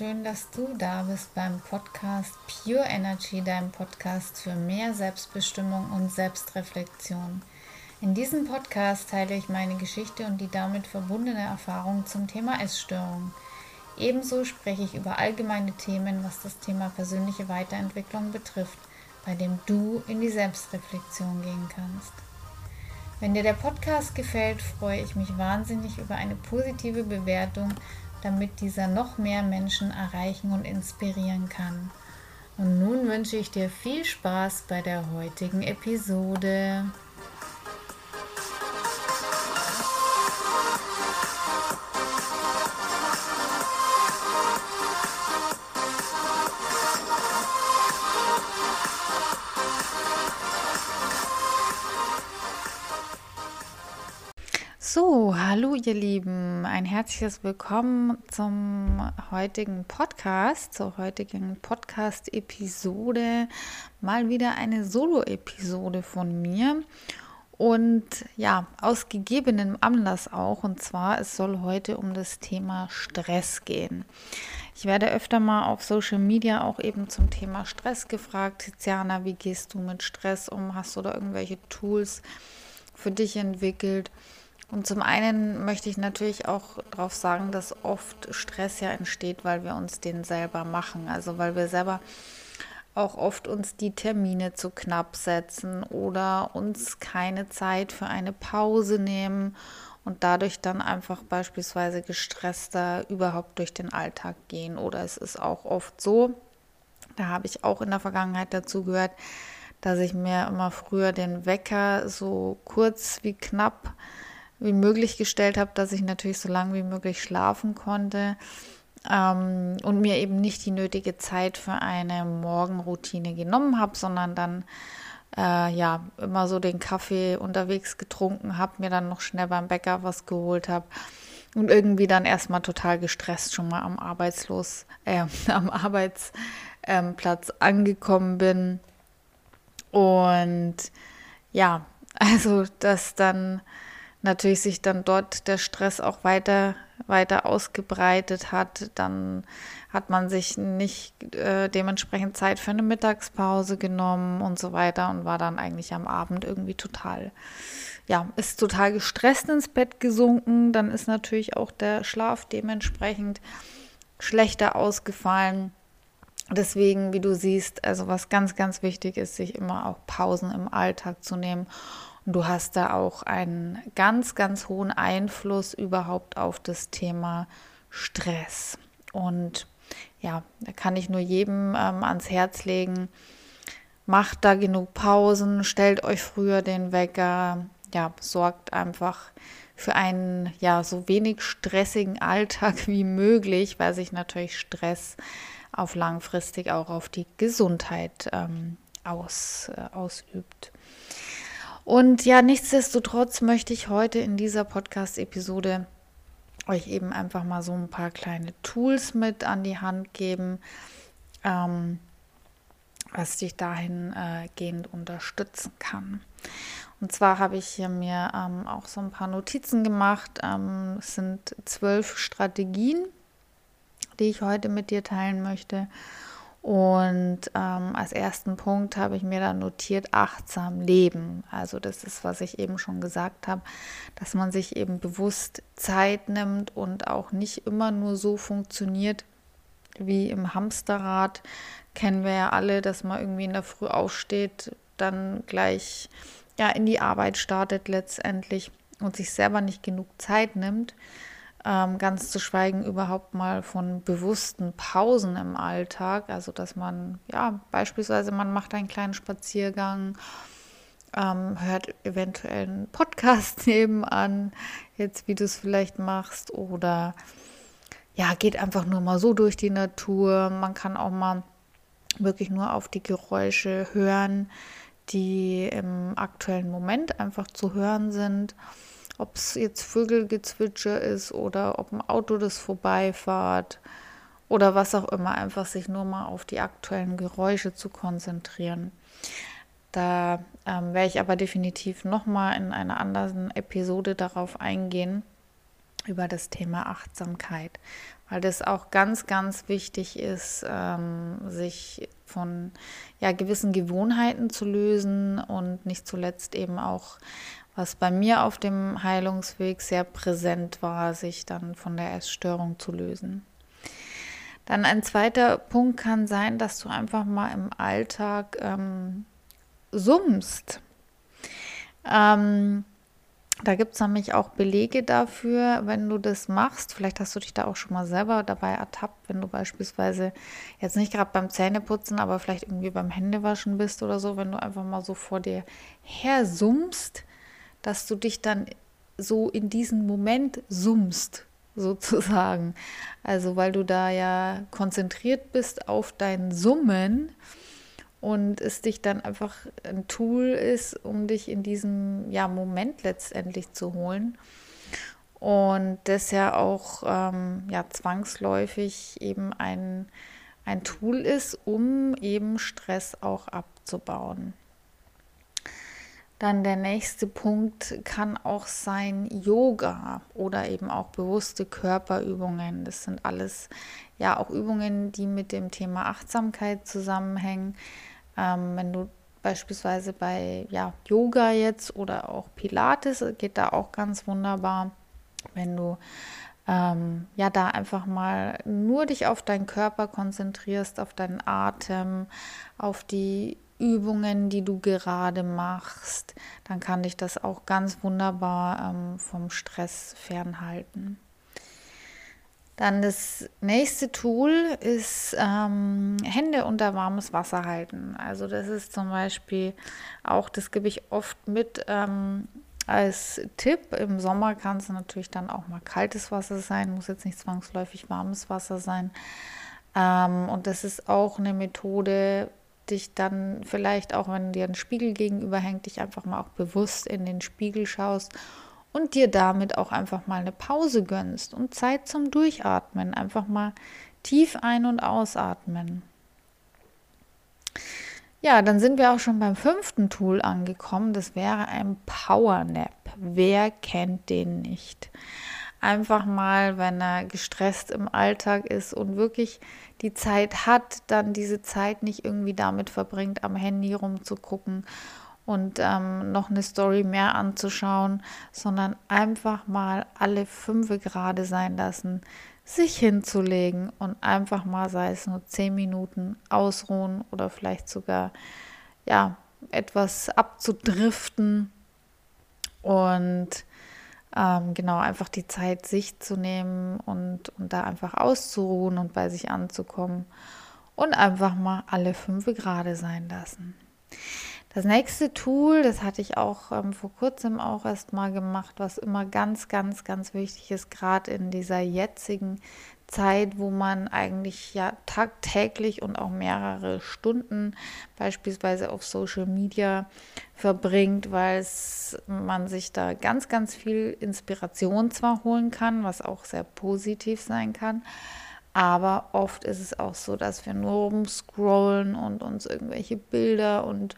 Schön, dass du da bist beim Podcast Pure Energy, deinem Podcast für mehr Selbstbestimmung und Selbstreflexion. In diesem Podcast teile ich meine Geschichte und die damit verbundene Erfahrung zum Thema Essstörung. Ebenso spreche ich über allgemeine Themen, was das Thema persönliche Weiterentwicklung betrifft, bei dem du in die Selbstreflexion gehen kannst. Wenn dir der Podcast gefällt, freue ich mich wahnsinnig über eine positive Bewertung damit dieser noch mehr Menschen erreichen und inspirieren kann. Und nun wünsche ich dir viel Spaß bei der heutigen Episode. So, hallo ihr Lieben, ein herzliches Willkommen zum heutigen Podcast, zur heutigen Podcast-Episode. Mal wieder eine Solo-Episode von mir und ja, aus gegebenem Anlass auch. Und zwar, es soll heute um das Thema Stress gehen. Ich werde öfter mal auf Social Media auch eben zum Thema Stress gefragt. Tiziana, wie gehst du mit Stress um? Hast du da irgendwelche Tools für dich entwickelt? Und zum einen möchte ich natürlich auch darauf sagen, dass oft Stress ja entsteht, weil wir uns den selber machen. Also weil wir selber auch oft uns die Termine zu knapp setzen oder uns keine Zeit für eine Pause nehmen und dadurch dann einfach beispielsweise gestresster überhaupt durch den Alltag gehen. Oder es ist auch oft so, da habe ich auch in der Vergangenheit dazu gehört, dass ich mir immer früher den Wecker so kurz wie knapp wie möglich gestellt habe, dass ich natürlich so lange wie möglich schlafen konnte ähm, und mir eben nicht die nötige Zeit für eine Morgenroutine genommen habe, sondern dann äh, ja immer so den Kaffee unterwegs getrunken habe, mir dann noch schnell beim Bäcker was geholt habe und irgendwie dann erstmal total gestresst schon mal am Arbeitslos, äh, am Arbeitsplatz ähm, angekommen bin. Und ja, also das dann natürlich sich dann dort der Stress auch weiter, weiter ausgebreitet hat, dann hat man sich nicht äh, dementsprechend Zeit für eine Mittagspause genommen und so weiter und war dann eigentlich am Abend irgendwie total, ja, ist total gestresst ins Bett gesunken. Dann ist natürlich auch der Schlaf dementsprechend schlechter ausgefallen. Deswegen, wie du siehst, also was ganz, ganz wichtig ist, sich immer auch Pausen im Alltag zu nehmen und du hast da auch einen ganz, ganz hohen Einfluss überhaupt auf das Thema Stress. Und ja, da kann ich nur jedem ähm, ans Herz legen, macht da genug Pausen, stellt euch früher den Wecker, ja, sorgt einfach für einen ja so wenig stressigen Alltag wie möglich, weil sich natürlich Stress auf langfristig auch auf die Gesundheit ähm, aus, äh, ausübt. Und ja, nichtsdestotrotz möchte ich heute in dieser Podcast-Episode euch eben einfach mal so ein paar kleine Tools mit an die Hand geben, ähm, was dich dahingehend äh, unterstützen kann. Und zwar habe ich hier mir ähm, auch so ein paar Notizen gemacht. Ähm, es sind zwölf Strategien, die ich heute mit dir teilen möchte. Und ähm, als ersten Punkt habe ich mir dann notiert, achtsam leben. Also das ist, was ich eben schon gesagt habe, dass man sich eben bewusst Zeit nimmt und auch nicht immer nur so funktioniert wie im Hamsterrad. Kennen wir ja alle, dass man irgendwie in der Früh aufsteht, dann gleich ja, in die Arbeit startet letztendlich und sich selber nicht genug Zeit nimmt ähm, ganz zu schweigen überhaupt mal von bewussten Pausen im Alltag. Also dass man, ja, beispielsweise man macht einen kleinen Spaziergang, ähm, hört eventuell einen Podcast nebenan, jetzt wie du es vielleicht machst, oder ja, geht einfach nur mal so durch die Natur. Man kann auch mal wirklich nur auf die Geräusche hören, die im aktuellen Moment einfach zu hören sind ob es jetzt Vögelgezwitscher ist oder ob ein Auto das vorbeifahrt oder was auch immer, einfach sich nur mal auf die aktuellen Geräusche zu konzentrieren. Da ähm, werde ich aber definitiv nochmal in einer anderen Episode darauf eingehen, über das Thema Achtsamkeit, weil das auch ganz, ganz wichtig ist, ähm, sich von ja, gewissen Gewohnheiten zu lösen und nicht zuletzt eben auch, was bei mir auf dem Heilungsweg sehr präsent war, sich dann von der Essstörung zu lösen. Dann ein zweiter Punkt kann sein, dass du einfach mal im Alltag ähm, summst. Ähm, da gibt es nämlich auch Belege dafür, wenn du das machst. Vielleicht hast du dich da auch schon mal selber dabei ertappt, wenn du beispielsweise jetzt nicht gerade beim Zähneputzen, aber vielleicht irgendwie beim Händewaschen bist oder so, wenn du einfach mal so vor dir her summst, dass du dich dann so in diesen Moment summst, sozusagen. Also weil du da ja konzentriert bist auf dein Summen und es dich dann einfach ein Tool ist, um dich in diesem ja, Moment letztendlich zu holen. Und das ja auch ähm, ja, zwangsläufig eben ein, ein Tool ist, um eben Stress auch abzubauen. Dann der nächste Punkt kann auch sein Yoga oder eben auch bewusste Körperübungen. Das sind alles ja auch Übungen, die mit dem Thema Achtsamkeit zusammenhängen. Ähm, wenn du beispielsweise bei ja, Yoga jetzt oder auch Pilates geht da auch ganz wunderbar, wenn du ähm, ja da einfach mal nur dich auf deinen Körper konzentrierst, auf deinen Atem, auf die Übungen, die du gerade machst, dann kann dich das auch ganz wunderbar ähm, vom Stress fernhalten. Dann das nächste Tool ist ähm, Hände unter warmes Wasser halten. Also das ist zum Beispiel auch, das gebe ich oft mit ähm, als Tipp. Im Sommer kann es natürlich dann auch mal kaltes Wasser sein, muss jetzt nicht zwangsläufig warmes Wasser sein. Ähm, und das ist auch eine Methode, dich dann vielleicht auch, wenn dir ein Spiegel gegenüber hängt, dich einfach mal auch bewusst in den Spiegel schaust und dir damit auch einfach mal eine Pause gönnst und Zeit zum Durchatmen. Einfach mal tief ein- und ausatmen. Ja, dann sind wir auch schon beim fünften Tool angekommen. Das wäre ein Power Nap. Wer kennt den nicht? Einfach mal, wenn er gestresst im Alltag ist und wirklich die Zeit hat, dann diese Zeit nicht irgendwie damit verbringt, am Handy rumzugucken und ähm, noch eine Story mehr anzuschauen, sondern einfach mal alle fünf gerade sein lassen, sich hinzulegen und einfach mal, sei es nur zehn Minuten, ausruhen oder vielleicht sogar ja etwas abzudriften. Und ähm, genau einfach die Zeit sich zu nehmen und, und da einfach auszuruhen und bei sich anzukommen und einfach mal alle fünf gerade sein lassen. Das nächste Tool, das hatte ich auch ähm, vor kurzem auch erst mal gemacht, was immer ganz, ganz, ganz wichtig ist, gerade in dieser jetzigen Zeit, wo man eigentlich ja tagtäglich und auch mehrere Stunden beispielsweise auf Social Media verbringt, weil man sich da ganz, ganz viel Inspiration zwar holen kann, was auch sehr positiv sein kann. Aber oft ist es auch so, dass wir nur rumscrollen und uns irgendwelche Bilder und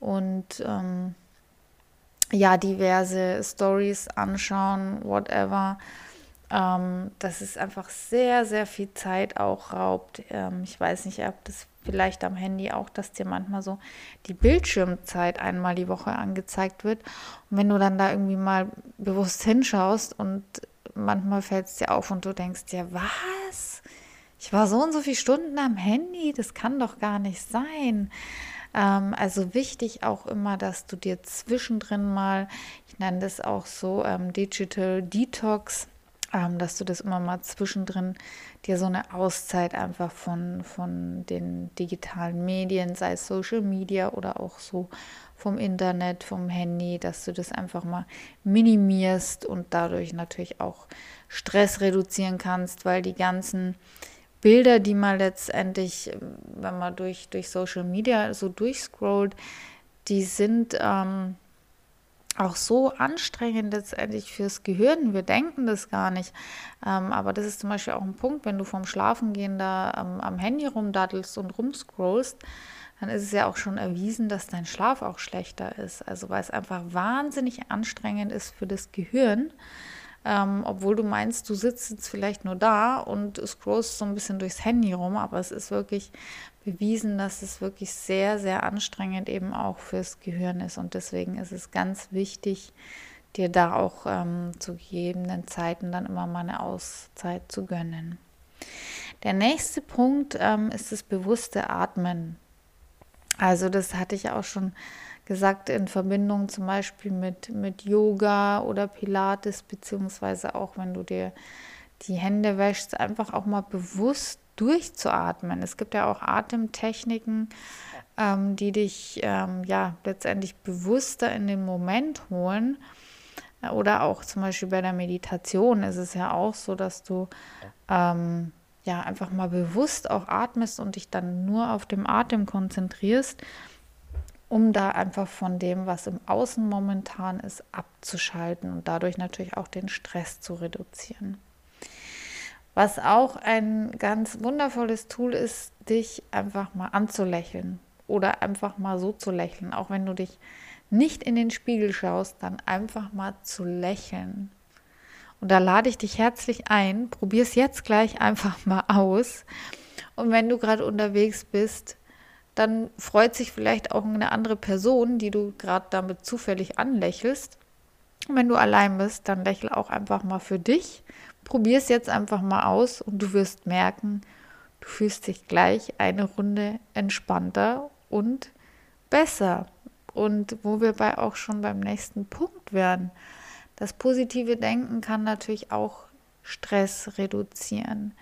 und ähm, ja, diverse Stories anschauen, whatever. Ähm, das ist einfach sehr, sehr viel Zeit auch raubt. Ähm, ich weiß nicht, ob das vielleicht am Handy auch, dass dir manchmal so die Bildschirmzeit einmal die Woche angezeigt wird. Und wenn du dann da irgendwie mal bewusst hinschaust und manchmal fällt es dir auf und du denkst dir, was? Ich war so und so viele Stunden am Handy, das kann doch gar nicht sein. Ähm, also wichtig auch immer, dass du dir zwischendrin mal, ich nenne das auch so ähm, Digital Detox, dass du das immer mal zwischendrin dir so eine Auszeit einfach von, von den digitalen Medien, sei es Social Media oder auch so vom Internet, vom Handy, dass du das einfach mal minimierst und dadurch natürlich auch Stress reduzieren kannst, weil die ganzen Bilder, die man letztendlich, wenn man durch, durch Social Media so durchscrollt, die sind ähm, auch so anstrengend letztendlich fürs Gehirn. Wir denken das gar nicht. Ähm, aber das ist zum Beispiel auch ein Punkt, wenn du vom Schlafengehen da ähm, am Handy rumdaddelst und rumscrollst, dann ist es ja auch schon erwiesen, dass dein Schlaf auch schlechter ist. Also weil es einfach wahnsinnig anstrengend ist für das Gehirn ähm, obwohl du meinst, du sitzt jetzt vielleicht nur da und scrollst so ein bisschen durchs Handy rum, aber es ist wirklich bewiesen, dass es wirklich sehr, sehr anstrengend eben auch fürs Gehirn ist. Und deswegen ist es ganz wichtig, dir da auch ähm, zu gegebenen Zeiten dann immer mal eine Auszeit zu gönnen. Der nächste Punkt ähm, ist das bewusste Atmen. Also das hatte ich auch schon gesagt in Verbindung zum Beispiel mit, mit Yoga oder Pilates, beziehungsweise auch wenn du dir die Hände wäschst, einfach auch mal bewusst durchzuatmen. Es gibt ja auch Atemtechniken, ähm, die dich ähm, ja letztendlich bewusster in den Moment holen. Oder auch zum Beispiel bei der Meditation ist es ja auch so, dass du ähm, ja einfach mal bewusst auch atmest und dich dann nur auf dem Atem konzentrierst um da einfach von dem, was im Außen momentan ist, abzuschalten und dadurch natürlich auch den Stress zu reduzieren. Was auch ein ganz wundervolles Tool ist, dich einfach mal anzulächeln oder einfach mal so zu lächeln, auch wenn du dich nicht in den Spiegel schaust, dann einfach mal zu lächeln. Und da lade ich dich herzlich ein, probier es jetzt gleich einfach mal aus. Und wenn du gerade unterwegs bist, dann freut sich vielleicht auch eine andere Person, die du gerade damit zufällig anlächelst. Und wenn du allein bist, dann lächel auch einfach mal für dich. Probier es jetzt einfach mal aus und du wirst merken, du fühlst dich gleich eine Runde entspannter und besser. Und wo wir bei auch schon beim nächsten Punkt werden. Das positive Denken kann natürlich auch Stress reduzieren.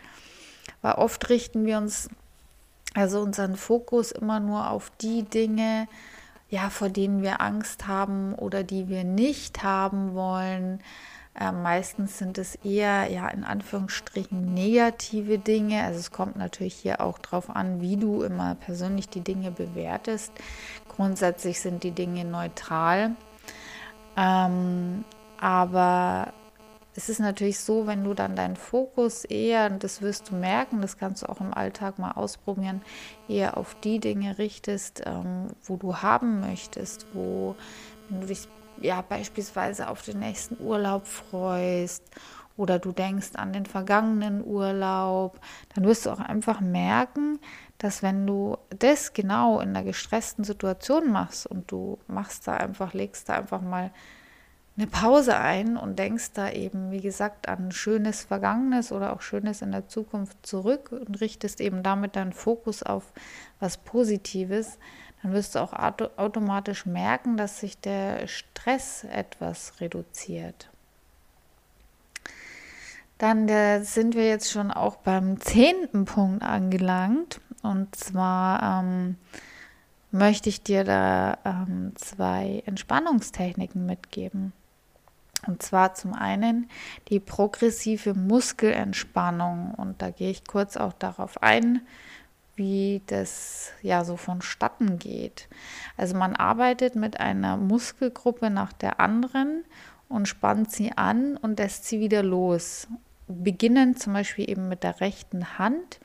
Weil oft richten wir uns also unseren Fokus immer nur auf die Dinge, ja, vor denen wir Angst haben oder die wir nicht haben wollen. Äh, meistens sind es eher, ja, in Anführungsstrichen negative Dinge. Also es kommt natürlich hier auch darauf an, wie du immer persönlich die Dinge bewertest. Grundsätzlich sind die Dinge neutral. Ähm, aber es ist natürlich so, wenn du dann deinen Fokus eher, und das wirst du merken, das kannst du auch im Alltag mal ausprobieren, eher auf die Dinge richtest, ähm, wo du haben möchtest, wo, wenn du dich ja beispielsweise auf den nächsten Urlaub freust oder du denkst an den vergangenen Urlaub, dann wirst du auch einfach merken, dass wenn du das genau in einer gestressten Situation machst und du machst da einfach, legst da einfach mal eine Pause ein und denkst da eben, wie gesagt, an schönes Vergangenes oder auch Schönes in der Zukunft zurück und richtest eben damit deinen Fokus auf was Positives, dann wirst du auch auto automatisch merken, dass sich der Stress etwas reduziert. Dann sind wir jetzt schon auch beim zehnten Punkt angelangt. Und zwar ähm, möchte ich dir da ähm, zwei Entspannungstechniken mitgeben. Und zwar zum einen die progressive Muskelentspannung. Und da gehe ich kurz auch darauf ein, wie das ja so vonstatten geht. Also man arbeitet mit einer Muskelgruppe nach der anderen und spannt sie an und lässt sie wieder los. Beginnen zum Beispiel eben mit der rechten Hand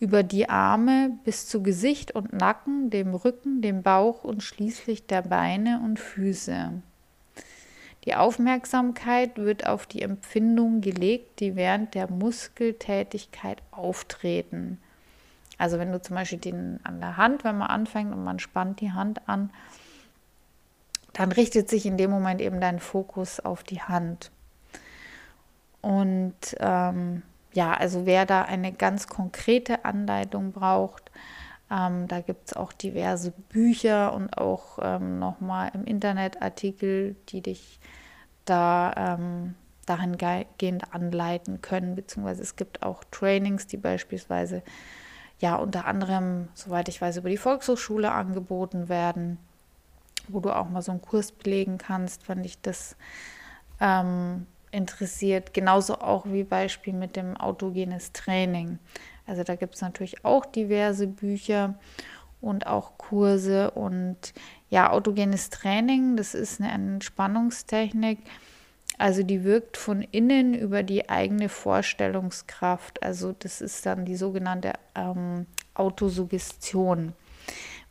über die Arme bis zu Gesicht und Nacken, dem Rücken, dem Bauch und schließlich der Beine und Füße. Die Aufmerksamkeit wird auf die Empfindungen gelegt, die während der Muskeltätigkeit auftreten. Also wenn du zum Beispiel den an der Hand, wenn man anfängt und man spannt die Hand an, dann richtet sich in dem Moment eben dein Fokus auf die Hand. Und ähm, ja, also wer da eine ganz konkrete Anleitung braucht, ähm, da gibt es auch diverse Bücher und auch ähm, nochmal im Internet Artikel, die dich da ähm, dahingehend anleiten können, beziehungsweise es gibt auch Trainings, die beispielsweise ja unter anderem, soweit ich weiß, über die Volkshochschule angeboten werden, wo du auch mal so einen Kurs belegen kannst, wenn dich das ähm, interessiert. Genauso auch wie Beispiel mit dem autogenes Training. Also da gibt es natürlich auch diverse Bücher und auch Kurse und ja, autogenes Training, das ist eine Entspannungstechnik. Also die wirkt von innen über die eigene Vorstellungskraft. Also das ist dann die sogenannte ähm, Autosuggestion.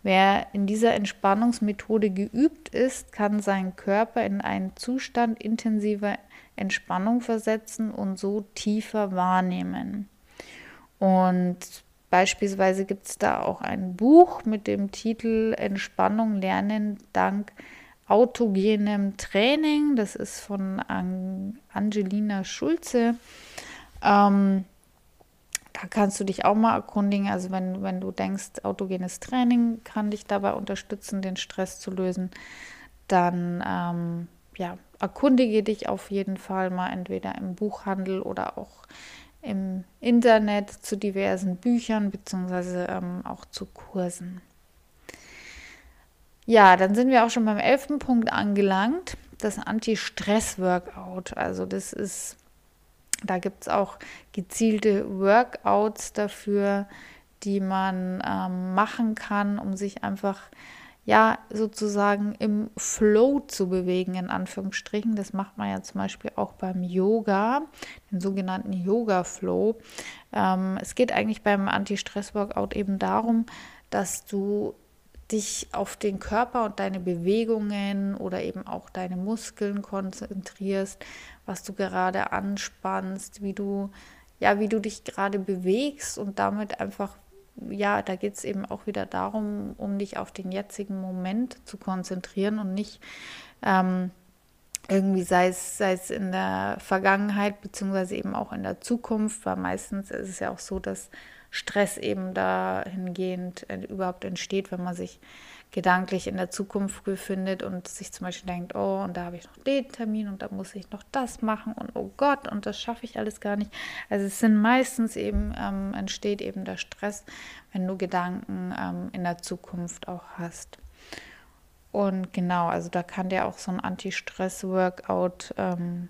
Wer in dieser Entspannungsmethode geübt ist, kann seinen Körper in einen Zustand intensiver Entspannung versetzen und so tiefer wahrnehmen. Und beispielsweise gibt es da auch ein Buch mit dem Titel Entspannung lernen dank autogenem Training. Das ist von Angelina Schulze. Ähm, da kannst du dich auch mal erkundigen. Also wenn, wenn du denkst, autogenes Training kann dich dabei unterstützen, den Stress zu lösen, dann ähm, ja, erkundige dich auf jeden Fall mal entweder im Buchhandel oder auch im Internet zu diversen Büchern beziehungsweise ähm, auch zu Kursen. Ja, dann sind wir auch schon beim elften Punkt angelangt, das Anti-Stress-Workout. Also das ist, da gibt es auch gezielte Workouts dafür, die man ähm, machen kann, um sich einfach ja sozusagen im Flow zu bewegen, in Anführungsstrichen. Das macht man ja zum Beispiel auch beim Yoga, den sogenannten Yoga-Flow. Ähm, es geht eigentlich beim Anti-Stress-Workout eben darum, dass du dich auf den Körper und deine Bewegungen oder eben auch deine Muskeln konzentrierst, was du gerade anspannst, wie du ja, wie du dich gerade bewegst und damit einfach ja, da geht es eben auch wieder darum, um dich auf den jetzigen Moment zu konzentrieren und nicht ähm, irgendwie sei es, sei es in der Vergangenheit beziehungsweise eben auch in der Zukunft, weil meistens ist es ja auch so, dass Stress eben dahingehend äh, überhaupt entsteht, wenn man sich gedanklich in der Zukunft befindet und sich zum Beispiel denkt, oh, und da habe ich noch den Termin und da muss ich noch das machen und oh Gott, und das schaffe ich alles gar nicht. Also es sind meistens eben, ähm, entsteht eben der Stress, wenn du Gedanken ähm, in der Zukunft auch hast. Und genau, also da kann dir auch so ein Anti-Stress-Workout ähm,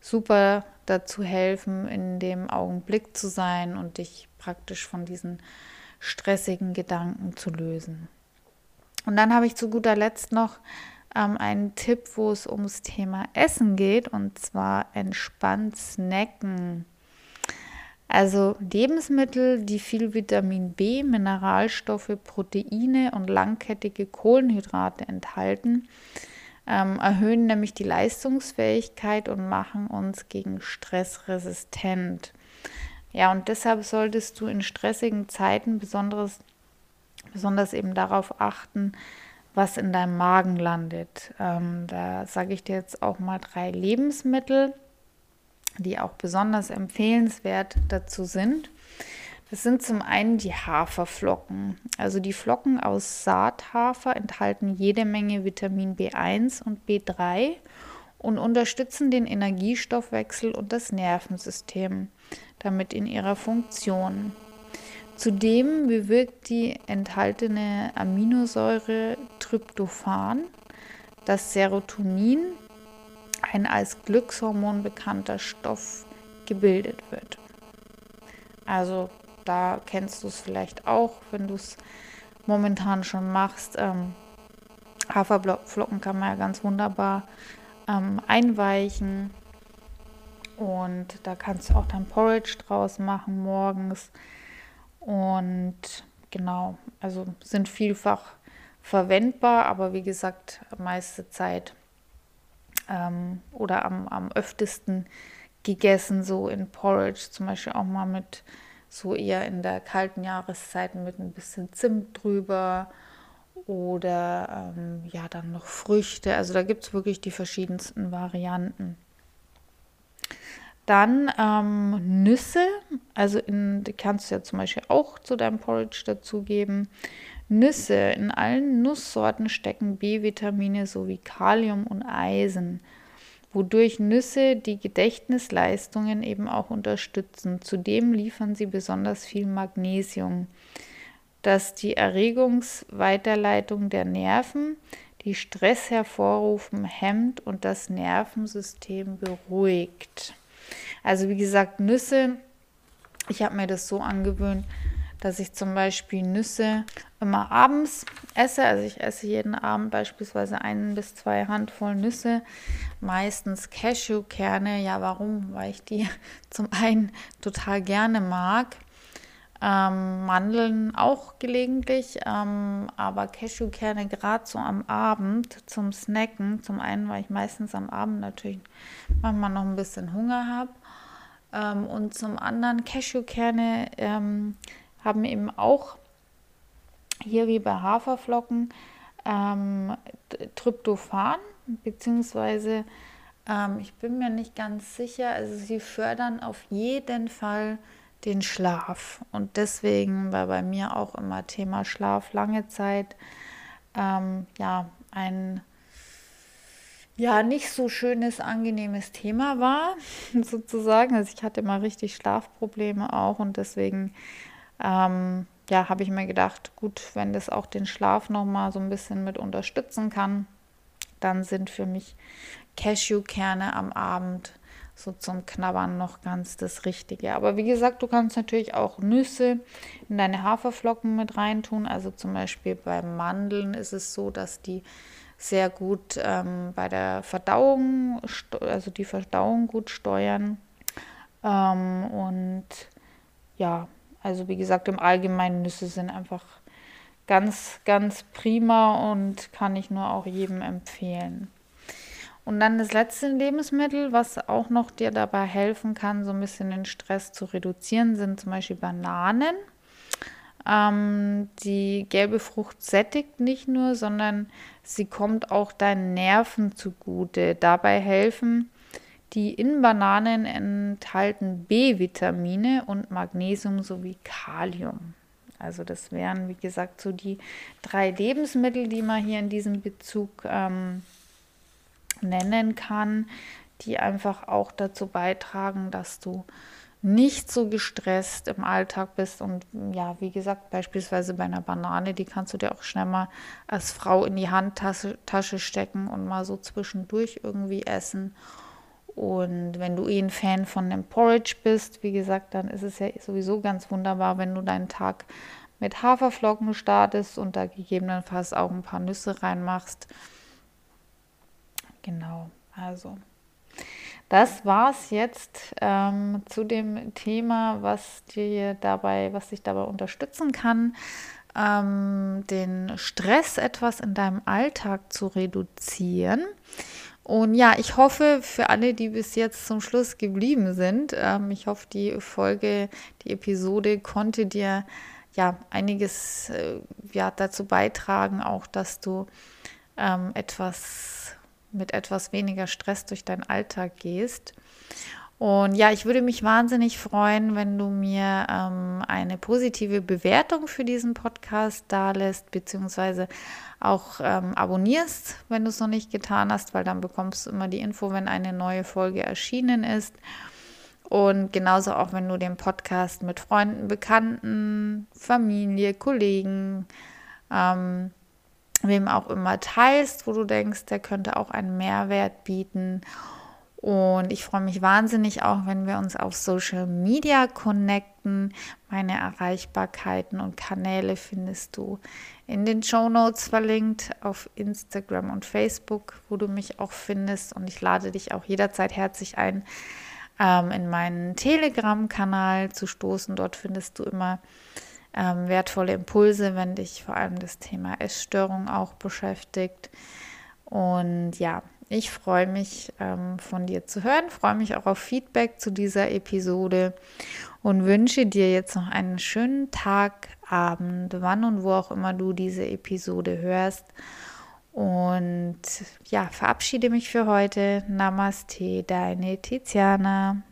super dazu helfen, in dem Augenblick zu sein und dich praktisch von diesen stressigen Gedanken zu lösen. Und dann habe ich zu guter Letzt noch ähm, einen Tipp, wo es ums Thema Essen geht, und zwar entspannt snacken. Also Lebensmittel, die viel Vitamin B, Mineralstoffe, Proteine und langkettige Kohlenhydrate enthalten, ähm, erhöhen nämlich die Leistungsfähigkeit und machen uns gegen Stress resistent. Ja, und deshalb solltest du in stressigen Zeiten besonderes besonders eben darauf achten, was in deinem Magen landet. Ähm, da sage ich dir jetzt auch mal drei Lebensmittel, die auch besonders empfehlenswert dazu sind. Das sind zum einen die Haferflocken. Also die Flocken aus Saathafer enthalten jede Menge Vitamin B1 und B3 und unterstützen den Energiestoffwechsel und das Nervensystem damit in ihrer Funktion. Zudem bewirkt die enthaltene Aminosäure Tryptophan, dass Serotonin, ein als Glückshormon bekannter Stoff, gebildet wird. Also da kennst du es vielleicht auch, wenn du es momentan schon machst. Ähm, Haferflocken kann man ja ganz wunderbar ähm, einweichen und da kannst du auch dann Porridge draus machen morgens. Und genau, also sind vielfach verwendbar, aber wie gesagt, meiste Zeit ähm, oder am, am öftesten gegessen, so in Porridge, zum Beispiel auch mal mit so eher in der kalten Jahreszeit mit ein bisschen Zimt drüber oder ähm, ja, dann noch Früchte. Also da gibt es wirklich die verschiedensten Varianten. Dann ähm, Nüsse, also in, die kannst du ja zum Beispiel auch zu deinem Porridge dazugeben. Nüsse, in allen Nusssorten stecken B-Vitamine sowie Kalium und Eisen, wodurch Nüsse die Gedächtnisleistungen eben auch unterstützen. Zudem liefern sie besonders viel Magnesium, das die Erregungsweiterleitung der Nerven, die Stress hervorrufen, hemmt und das Nervensystem beruhigt. Also wie gesagt, Nüsse, ich habe mir das so angewöhnt, dass ich zum Beispiel Nüsse immer abends esse. Also ich esse jeden Abend beispielsweise ein bis zwei Handvoll Nüsse, meistens Cashewkerne. Ja, warum? Weil ich die zum einen total gerne mag, Ähm, Mandeln auch gelegentlich, ähm, aber Cashewkerne gerade so am Abend zum Snacken. Zum einen, weil ich meistens am Abend natürlich manchmal noch ein bisschen Hunger habe. Ähm, und zum anderen, Cashewkerne ähm, haben eben auch hier wie bei Haferflocken ähm, Tryptophan, beziehungsweise ähm, ich bin mir nicht ganz sicher, also sie fördern auf jeden Fall den Schlaf. Und deswegen war bei mir auch immer Thema Schlaf lange Zeit ähm, ja ein ja nicht so schönes, angenehmes Thema war, sozusagen. Also ich hatte mal richtig Schlafprobleme auch und deswegen ähm, ja, habe ich mir gedacht, gut, wenn das auch den Schlaf nochmal so ein bisschen mit unterstützen kann, dann sind für mich Cashewkerne am Abend so zum Knabbern noch ganz das Richtige. Aber wie gesagt, du kannst natürlich auch Nüsse in deine Haferflocken mit reintun. Also zum Beispiel bei Mandeln ist es so, dass die sehr gut ähm, bei der Verdauung, also die Verdauung gut steuern. Ähm, und ja, also wie gesagt, im Allgemeinen Nüsse sind einfach ganz, ganz prima und kann ich nur auch jedem empfehlen. Und dann das letzte Lebensmittel, was auch noch dir dabei helfen kann, so ein bisschen den Stress zu reduzieren, sind zum Beispiel Bananen. Ähm, die gelbe Frucht sättigt nicht nur, sondern sie kommt auch deinen Nerven zugute. Dabei helfen die in Bananen enthalten B-Vitamine und Magnesium sowie Kalium. Also das wären, wie gesagt, so die drei Lebensmittel, die man hier in diesem Bezug ähm, nennen kann, die einfach auch dazu beitragen, dass du nicht so gestresst im Alltag bist. Und ja, wie gesagt, beispielsweise bei einer Banane, die kannst du dir auch schnell mal als Frau in die Handtasche Tasche stecken und mal so zwischendurch irgendwie essen. Und wenn du eh ein Fan von einem Porridge bist, wie gesagt, dann ist es ja sowieso ganz wunderbar, wenn du deinen Tag mit Haferflocken startest und da gegebenenfalls auch ein paar Nüsse reinmachst. Genau, also das war es jetzt ähm, zu dem Thema, was dir dabei, was dich dabei unterstützen kann, ähm, den Stress etwas in deinem Alltag zu reduzieren. Und ja, ich hoffe für alle, die bis jetzt zum Schluss geblieben sind, ähm, ich hoffe, die Folge, die Episode konnte dir ja einiges äh, ja, dazu beitragen, auch dass du ähm, etwas mit etwas weniger Stress durch deinen Alltag gehst. Und ja, ich würde mich wahnsinnig freuen, wenn du mir ähm, eine positive Bewertung für diesen Podcast da lässt, beziehungsweise auch ähm, abonnierst, wenn du es noch nicht getan hast, weil dann bekommst du immer die Info, wenn eine neue Folge erschienen ist. Und genauso auch, wenn du den Podcast mit Freunden, Bekannten, Familie, Kollegen, ähm, wem auch immer teilst, wo du denkst, der könnte auch einen Mehrwert bieten. Und ich freue mich wahnsinnig auch, wenn wir uns auf Social Media connecten. Meine Erreichbarkeiten und Kanäle findest du in den Show Notes verlinkt auf Instagram und Facebook, wo du mich auch findest. Und ich lade dich auch jederzeit herzlich ein, ähm, in meinen Telegram-Kanal zu stoßen. Dort findest du immer ähm, wertvolle Impulse, wenn dich vor allem das Thema Essstörung auch beschäftigt. Und ja, ich freue mich ähm, von dir zu hören, freue mich auch auf Feedback zu dieser Episode und wünsche dir jetzt noch einen schönen Tag, Abend, wann und wo auch immer du diese Episode hörst. Und ja, verabschiede mich für heute. Namaste, deine Tiziana.